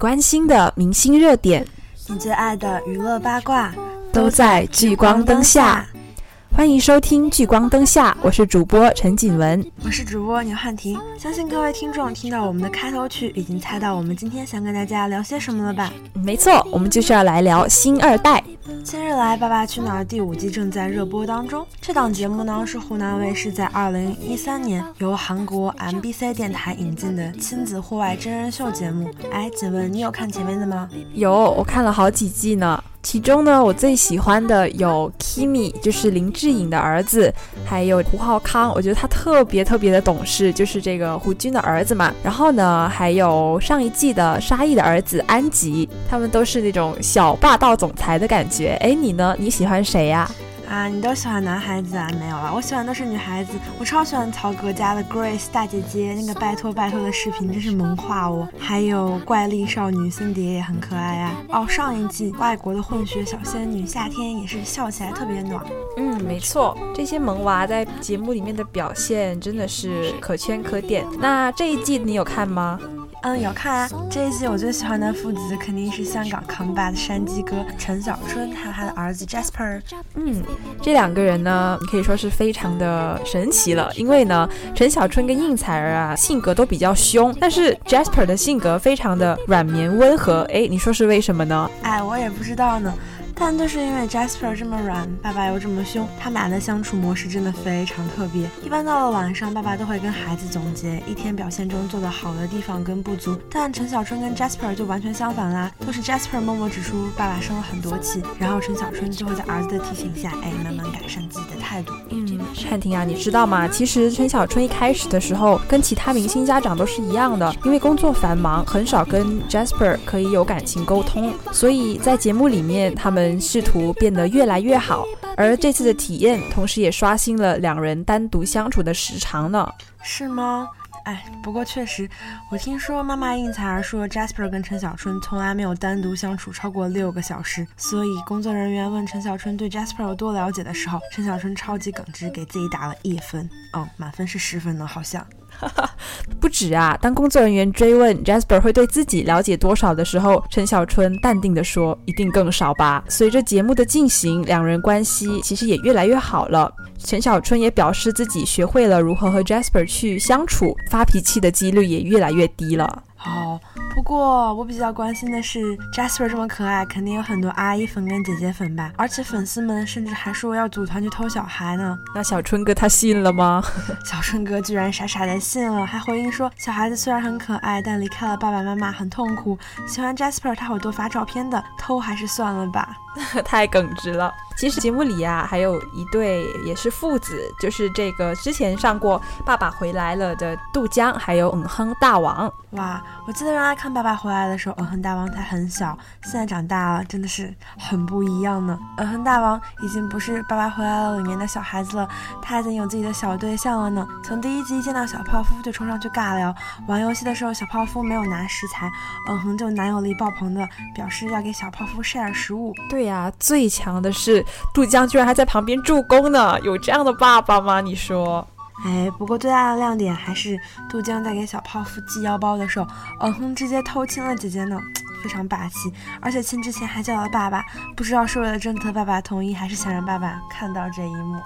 关心的明星热点，你最爱的娱乐八卦，都在聚光灯下。欢迎收听《聚光灯下》，我是主播陈锦文，我是主播牛汉婷。相信各位听众听到我们的开头曲，已经猜到我们今天想跟大家聊些什么了吧？没错，我们就是要来聊新二代。近日来，《爸爸去哪儿》第五季正在热播当中。这档节目呢，是湖南卫视在二零一三年由韩国 MBC 电台引进的亲子户外真人秀节目。哎，锦文，你有看前面的吗？有，我看了好几季呢。其中呢，我最喜欢的有 Kimi，就是林志颖的儿子，还有胡浩康，我觉得他特别特别的懂事，就是这个胡军的儿子嘛。然后呢，还有上一季的沙溢的儿子安吉，他们都是那种小霸道总裁的感觉。哎，你呢？你喜欢谁呀？啊你都喜欢男孩子啊？没有了，我喜欢都是女孩子。我超喜欢曹格家的 Grace 大姐姐，那个拜托拜托的视频真是萌化我。还有怪力少女森蝶也很可爱啊。哦，上一季外国的混血小仙女夏天也是笑起来特别暖。嗯，没错，这些萌娃在节目里面的表现真的是可圈可点。那这一季你有看吗？嗯，有看啊。这一季我最喜欢的父子肯定是香港扛把的山鸡哥陈小春，还有他的儿子 Jasper。嗯，这两个人呢，可以说是非常的神奇了。因为呢，陈小春跟应采儿啊，性格都比较凶，但是 Jasper 的性格非常的软绵温和。哎，你说是为什么呢？哎，我也不知道呢。但就是因为 Jasper 这么软，爸爸又这么凶，他们俩的相处模式真的非常特别。一般到了晚上，爸爸都会跟孩子总结一天表现中做的好的地方跟不足。但陈小春跟 Jasper 就完全相反啦，都是 Jasper 默默指出爸爸生了很多气，然后陈小春就会在儿子的提醒下，哎，慢慢改善自己的态度。嗯，汉婷啊，你知道吗？其实陈小春一开始的时候跟其他明星家长都是一样的，因为工作繁忙，很少跟 Jasper 可以有感情沟通，所以在节目里面他们。试图变得越来越好，而这次的体验，同时也刷新了两人单独相处的时长呢？是吗？哎，不过确实，我听说妈妈应采儿说，Jasper 跟陈小春从来没有单独相处超过六个小时。所以工作人员问陈小春对 Jasper 有多了解的时候，陈小春超级耿直，给自己打了一分。嗯，满分是十分呢，好像。不止啊！当工作人员追问 Jasper 会对自己了解多少的时候，陈小春淡定地说：“一定更少吧。”随着节目的进行，两人关系其实也越来越好了。陈小春也表示自己学会了如何和 Jasper 去相处，发脾气的几率也越来越低了。好。不过我比较关心的是，Jasper 这么可爱，肯定有很多阿姨粉跟姐姐粉吧？而且粉丝们甚至还说要组团去偷小孩呢。那小春哥他信了吗？小春哥居然傻傻的信了，还回应说，小孩子虽然很可爱，但离开了爸爸妈妈很痛苦。喜欢 Jasper 他会多发照片的，偷还是算了吧。太耿直了。其实节目里呀，还有一对也是父子，就是这个之前上过《爸爸回来了》的杜江，还有嗯哼大王。哇，我记得原来看《爸爸回来》的时候，嗯哼大王才很小，现在长大了，真的是很不一样呢。嗯哼大王已经不是《爸爸回来了》里面的小孩子了，他已经有自己的小对象了呢。从第一集见到小泡芙就冲上去尬聊，玩游戏的时候小泡芙没有拿食材，嗯哼就男友力爆棚的表示要给小泡芙 share 食物。对呀，最强的是。杜江居然还在旁边助攻呢，有这样的爸爸吗？你说？哎，不过最大的亮点还是杜江在给小泡芙系腰包的时候，嗯哼，直接偷亲了姐姐呢，非常霸气。而且亲之前还叫了爸爸，不知道是为了征得爸爸同意，还是想让爸爸看到这一幕。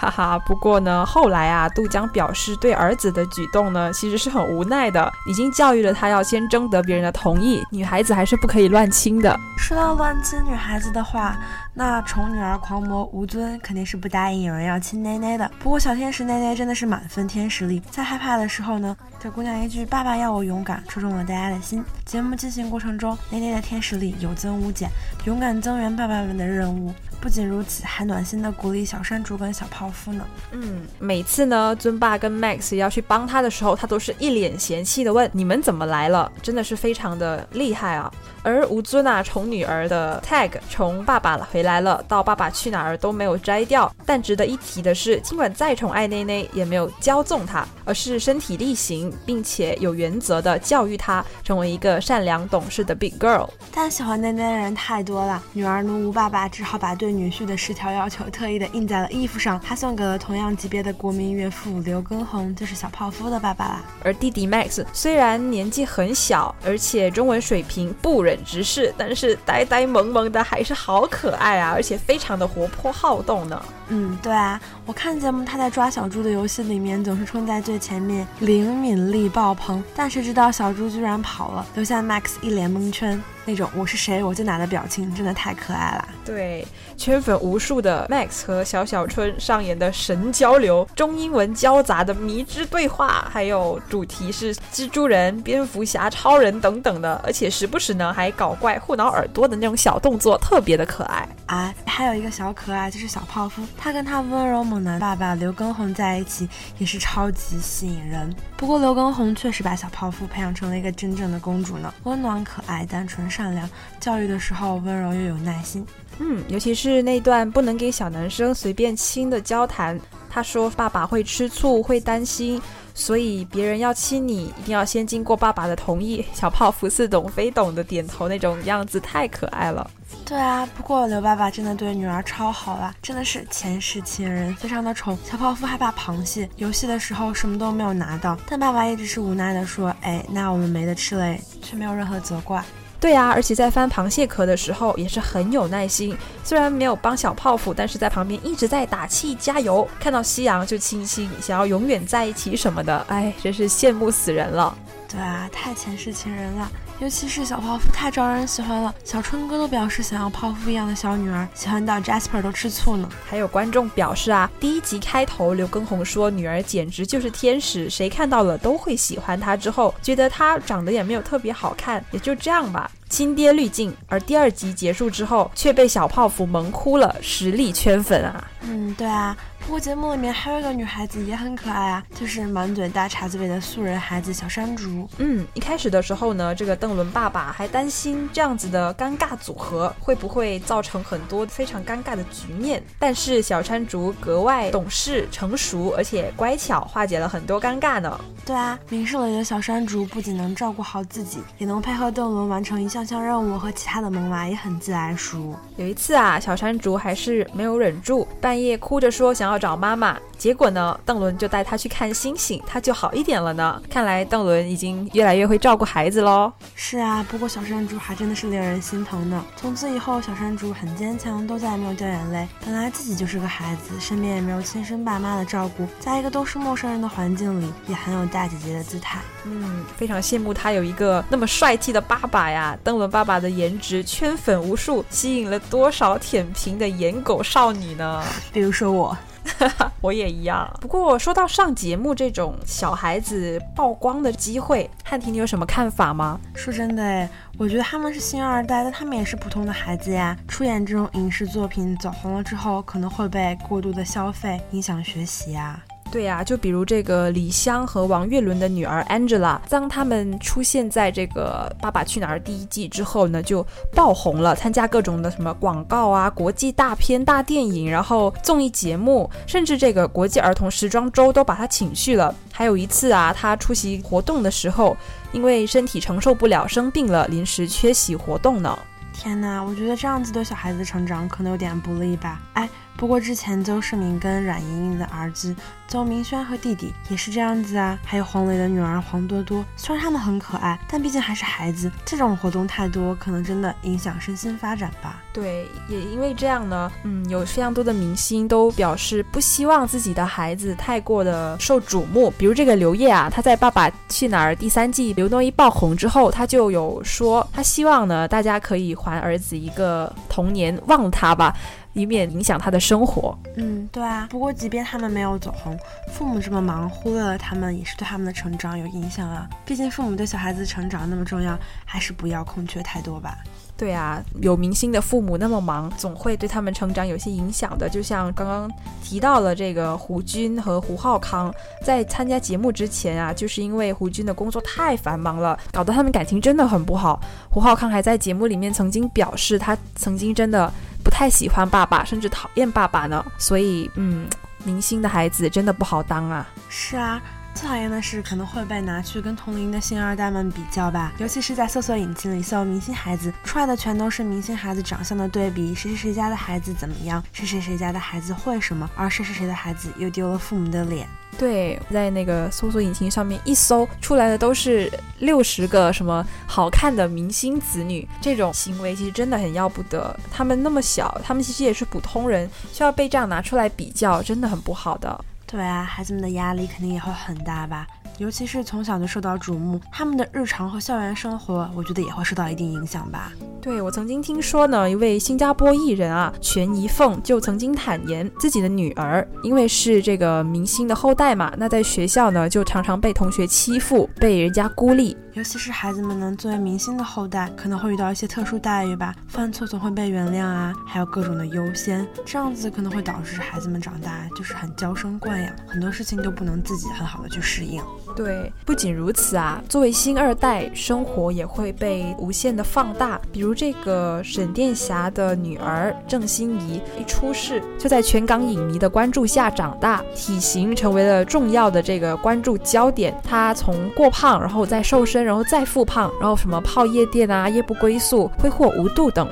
哈哈，不过呢，后来啊，杜江表示对儿子的举动呢，其实是很无奈的，已经教育了他要先征得别人的同意，女孩子还是不可以乱亲的。说到乱亲女孩子的话，那宠女儿狂魔吴尊肯定是不答应有人要亲奶奶的。不过小天使奶奶真的是满分天使力，在害怕的时候呢，这姑娘一句“爸爸要我勇敢”，戳中了大家的心。节目进行过程中，奶奶的天使力有增无减，勇敢增援爸爸们的任务。不仅如此，还暖心的鼓励小山竹跟小泡芙呢。嗯，每次呢，尊爸跟 Max 要去帮他的时候，他都是一脸嫌弃的问：“你们怎么来了？”真的是非常的厉害啊。而吴尊啊，宠女儿的 tag 从爸爸回来了到爸爸去哪儿都没有摘掉。但值得一提的是，尽管再宠爱内内，也没有骄纵她，而是身体力行，并且有原则的教育她，成为一个善良懂事的 big girl。但喜欢内内的人太多了，女儿奴吴爸爸只好把对。女婿的十条要求特意的印在了衣服上，他送给了同样级别的国民岳父刘畊宏，就是小泡芙的爸爸啦。而弟弟 Max 虽然年纪很小，而且中文水平不忍直视，但是呆呆萌萌的还是好可爱啊，而且非常的活泼好动呢。嗯，对啊，我看节目他在抓小猪的游戏里面总是冲在最前面，灵敏力爆棚，但谁知道小猪居然跑了，留下 Max 一脸蒙圈。那种我是谁我在哪的表情真的太可爱了。对，圈粉无数的 Max 和小小春上演的神交流，中英文交杂的迷之对话，还有主题是蜘蛛人、蝙蝠侠、超人等等的，而且时不时呢还搞怪护挠耳朵的那种小动作，特别的可爱。啊，还有一个小可爱就是小泡芙，他跟他温柔猛男爸爸刘畊宏在一起也是超级吸引人。不过刘畊宏确实把小泡芙培养成了一个真正的公主呢，温暖可爱，单纯。善良，教育的时候温柔又有耐心。嗯，尤其是那段不能给小男生随便亲的交谈。他说：“爸爸会吃醋，会担心，所以别人要亲你，一定要先经过爸爸的同意。”小泡芙似懂非懂的点头，那种样子太可爱了。对啊，不过刘爸爸真的对女儿超好啊，真的是前世情人，非常的宠。小泡芙害怕螃蟹，游戏的时候什么都没有拿到，但爸爸一直是无奈的说：“哎，那我们没得吃嘞。”却没有任何责怪。对啊，而且在翻螃蟹壳的时候也是很有耐心，虽然没有帮小泡芙，但是在旁边一直在打气加油。看到夕阳就亲亲，想要永远在一起什么的，哎，真是羡慕死人了。对啊，太前世情人了，尤其是小泡芙太招人喜欢了。小春哥都表示想要泡芙一样的小女儿，喜欢到 Jasper 都吃醋呢。还有观众表示啊，第一集开头刘畊宏说女儿简直就是天使，谁看到了都会喜欢她。之后觉得她长得也没有特别好看，也就这样吧。亲爹滤镜，而第二集结束之后却被小泡芙萌哭了，实力圈粉啊！嗯，对啊。不过节目里面还有一个女孩子也很可爱啊，就是满嘴大碴子味的素人孩子小山竹。嗯，一开始的时候呢，这个邓伦爸爸还担心这样子的尴尬组合会不会造成很多非常尴尬的局面，但是小山竹格外懂事、成熟，而且乖巧，化解了很多尴尬呢。对啊，明世里的小山竹不仅能照顾好自己，也能配合邓伦完成一项项任务，和其他的萌娃也很自来熟。有一次啊，小山竹还是没有忍住，半夜哭着说想要。找妈妈，结果呢？邓伦就带他去看星星，他就好一点了呢。看来邓伦已经越来越会照顾孩子喽。是啊，不过小山竹还真的是令人心疼呢。从此以后，小山竹很坚强，都再也没有掉眼泪。本来自己就是个孩子，身边也没有亲生爸妈的照顾，在一个都是陌生人的环境里，也很有大姐姐的姿态。嗯，非常羡慕他有一个那么帅气的爸爸呀。邓伦爸爸的颜值圈粉无数，吸引了多少舔屏的颜狗少女呢？比如说我。哈哈我也一样。不过说到上节目这种小孩子曝光的机会，汉庭你有什么看法吗？说真的哎，我觉得他们是星二代，但他们也是普通的孩子呀。出演这种影视作品走红了之后，可能会被过度的消费影响学习呀。对呀，就比如这个李湘和王岳伦的女儿 Angela，当他们出现在这个《爸爸去哪儿》第一季之后呢，就爆红了，参加各种的什么广告啊、国际大片、大电影，然后综艺节目，甚至这个国际儿童时装周都把他请去了。还有一次啊，他出席活动的时候，因为身体承受不了，生病了，临时缺席活动呢。天哪，我觉得这样子对小孩子成长可能有点不利吧？哎。不过之前邹市明跟阮莹莹的儿子邹明轩和弟弟也是这样子啊，还有黄磊的女儿黄多多，虽然他们很可爱，但毕竟还是孩子，这种活动太多，可能真的影响身心发展吧。对，也因为这样呢，嗯，有非常多的明星都表示不希望自己的孩子太过的受瞩目，比如这个刘烨啊，他在《爸爸去哪儿》第三季刘诺一爆红之后，他就有说他希望呢，大家可以还儿子一个童年，忘了他吧。以免影响他的生活。嗯，对啊。不过，即便他们没有走红，父母这么忙，忽略了他们，也是对他们的成长有影响啊。毕竟，父母对小孩子成长那么重要，还是不要空缺太多吧。对啊，有明星的父母那么忙，总会对他们成长有些影响的。就像刚刚提到了这个胡军和胡浩康，在参加节目之前啊，就是因为胡军的工作太繁忙了，搞得他们感情真的很不好。胡浩康还在节目里面曾经表示，他曾经真的不太喜欢爸爸，甚至讨厌爸爸呢。所以，嗯，明星的孩子真的不好当啊。是啊。最讨厌的是可能会被拿去跟同龄的星二代们比较吧，尤其是在搜索引擎里搜明星孩子，出来的全都是明星孩子长相的对比，谁谁谁家的孩子怎么样，谁谁谁家的孩子会什么，而谁谁谁的孩子又丢了父母的脸。对，在那个搜索引擎上面一搜出来的都是六十个什么好看的明星子女，这种行为其实真的很要不得。他们那么小，他们其实也是普通人，需要被这样拿出来比较，真的很不好的。对啊，孩子们的压力肯定也会很大吧。尤其是从小就受到瞩目，他们的日常和校园生活，我觉得也会受到一定影响吧。对我曾经听说呢，一位新加坡艺人啊，全怡凤就曾经坦言，自己的女儿因为是这个明星的后代嘛，那在学校呢就常常被同学欺负，被人家孤立。尤其是孩子们呢，作为明星的后代，可能会遇到一些特殊待遇吧，犯错总会被原谅啊，还有各种的优先，这样子可能会导致孩子们长大就是很娇生惯养，很多事情都不能自己很好的去适应。对，不仅如此啊，作为星二代，生活也会被无限的放大。比如这个沈殿霞的女儿郑欣宜，一出世就在全港影迷的关注下长大，体型成为了重要的这个关注焦点。她从过胖，然后再瘦身。然后再复胖，然后什么泡夜店啊、夜不归宿、挥霍无度等，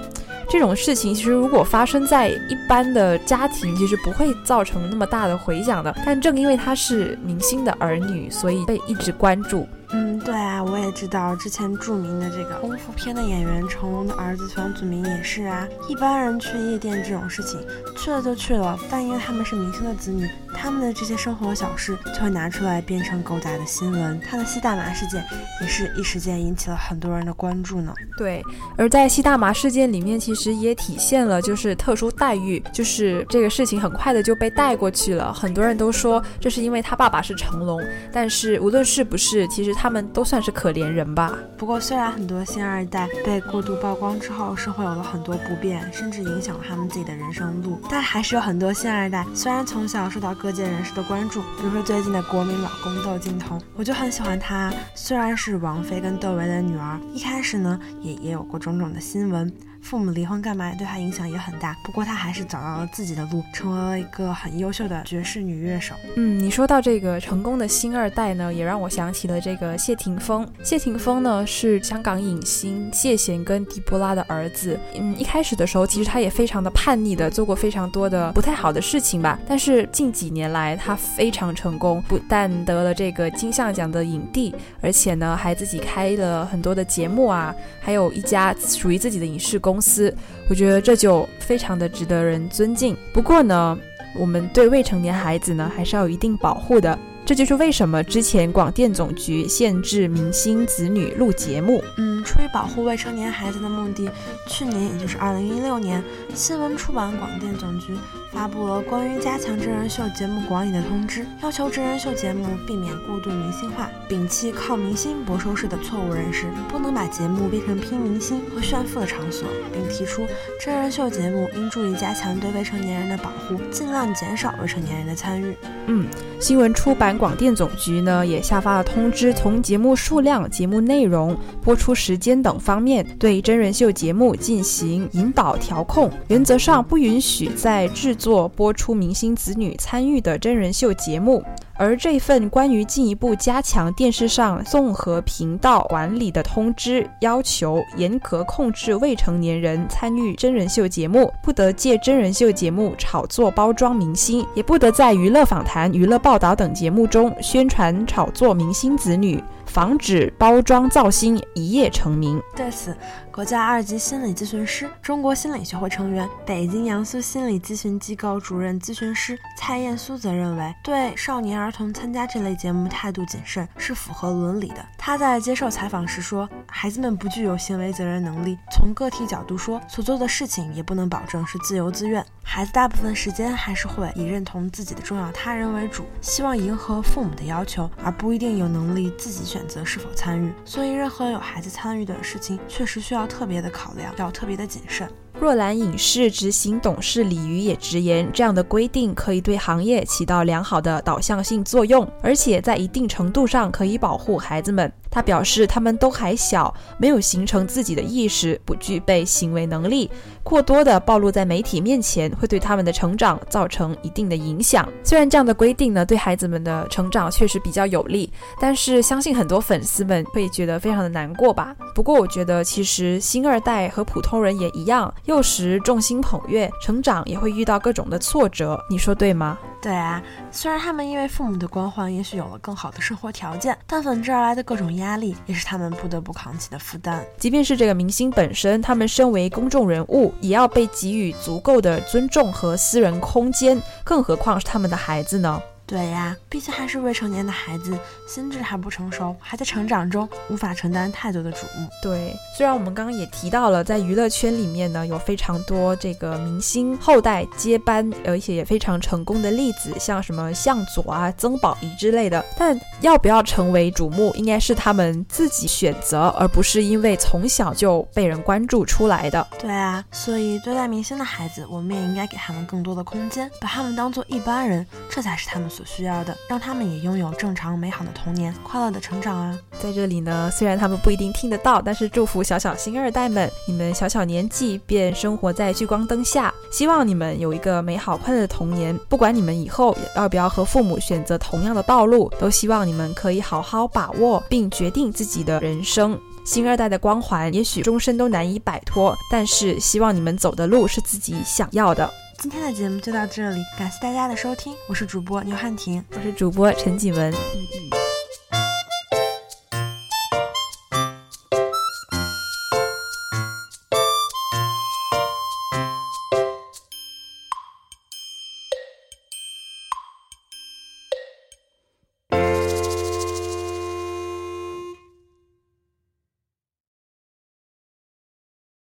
这种事情其实如果发生在一般的家庭，其实不会造成那么大的回响的。但正因为他是明星的儿女，所以被一直关注。嗯，对啊，我也知道，之前著名的这个功夫片的演员成龙的儿子房祖名也是啊。一般人去夜店这种事情，去了就去了，但因为他们是明星的子女，他们的这些生活小事就会拿出来变成狗仔的新闻。他的吸大麻事件也是一时间引起了很多人的关注呢。对，而在吸大麻事件里面，其实也体现了就是特殊待遇，就是这个事情很快的就被带过去了。很多人都说这是因为他爸爸是成龙，但是无论是不是，其实。他们都算是可怜人吧。不过，虽然很多星二代被过度曝光之后，生活有了很多不便，甚至影响了他们自己的人生路，但还是有很多星二代，虽然从小受到各界人士的关注，比如说最近的国民老公窦靖童，我就很喜欢他。虽然是王菲跟窦唯的女儿，一开始呢，也也有过种种的新闻。父母离婚干嘛？对他影响也很大。不过他还是找到了自己的路，成为了一个很优秀的爵士女乐手。嗯，你说到这个成功的星二代呢，也让我想起了这个谢霆锋。谢霆锋呢是香港影星谢贤跟狄波拉的儿子。嗯，一开始的时候其实他也非常的叛逆的，做过非常多的不太好的事情吧。但是近几年来他非常成功，不但得了这个金像奖的影帝，而且呢还自己开了很多的节目啊，还有一家属于自己的影视公。公司，我觉得这就非常的值得人尊敬。不过呢，我们对未成年孩子呢，还是要有一定保护的。这就是为什么之前广电总局限制明星子女录节目。嗯，出于保护未成年孩子的目的，去年也就是二零一六年，新闻出版广电总局发布了关于加强真人秀节目管理的通知，要求真人秀节目避免过度明星化，摒弃靠明星博收视的错误认识，不能把节目变成拼明星和炫富的场所，并提出真人秀节目应注意加强对未成年人的保护，尽量减少未成年人的参与。嗯，新闻出版。广电总局呢也下发了通知，从节目数量、节目内容、播出时间等方面，对真人秀节目进行引导调控。原则上不允许在制作、播出明星子女参与的真人秀节目。而这份关于进一步加强电视上综合频道管理的通知，要求严格控制未成年人参与真人秀节目，不得借真人秀节目炒作包装明星，也不得在娱乐访谈、娱乐报道等节目中宣传炒作明星子女。防止包装造星一夜成名。对此，国家二级心理咨询师、中国心理学会成员、北京杨苏心理咨询机构主任咨询师蔡燕苏则认为，对少年儿童参加这类节目态度谨慎是符合伦理的。他在接受采访时说：“孩子们不具有行为责任能力，从个体角度说，所做的事情也不能保证是自由自愿。孩子大部分时间还是会以认同自己的重要他人为主，希望迎合父母的要求，而不一定有能力自己选。”择是否参与，所以任何有孩子参与的事情，确实需要特别的考量，要特别的谨慎。若兰影视执行董事李瑜也直言，这样的规定可以对行业起到良好的导向性作用，而且在一定程度上可以保护孩子们。他表示，他们都还小，没有形成自己的意识，不具备行为能力。过多的暴露在媒体面前，会对他们的成长造成一定的影响。虽然这样的规定呢，对孩子们的成长确实比较有利，但是相信很多粉丝们会觉得非常的难过吧。不过我觉得，其实星二代和普通人也一样，幼时众星捧月，成长也会遇到各种的挫折，你说对吗？对啊，虽然他们因为父母的光环，也许有了更好的生活条件，但粉之而来的各种压力，也是他们不得不扛起的负担。即便是这个明星本身，他们身为公众人物，也要被给予足够的尊重和私人空间，更何况是他们的孩子呢？对呀，毕竟还是未成年的孩子，心智还不成熟，还在成长中，无法承担太多的瞩目。对，虽然我们刚刚也提到了，在娱乐圈里面呢，有非常多这个明星后代接班，而且也非常成功的例子，像什么向佐啊、曾宝仪之类的。但要不要成为瞩目，应该是他们自己选择，而不是因为从小就被人关注出来的。对啊，所以对待明星的孩子，我们也应该给他们更多的空间，把他们当做一般人，这才是他们。所需要的，让他们也拥有正常美好的童年，快乐的成长啊！在这里呢，虽然他们不一定听得到，但是祝福小小星二代们，你们小小年纪便生活在聚光灯下，希望你们有一个美好快乐的童年。不管你们以后要不要和父母选择同样的道路，都希望你们可以好好把握并决定自己的人生。星二代的光环也许终身都难以摆脱，但是希望你们走的路是自己想要的。今天的节目就到这里，感谢大家的收听，我是主播牛汉婷，我是主播陈景文。嗯嗯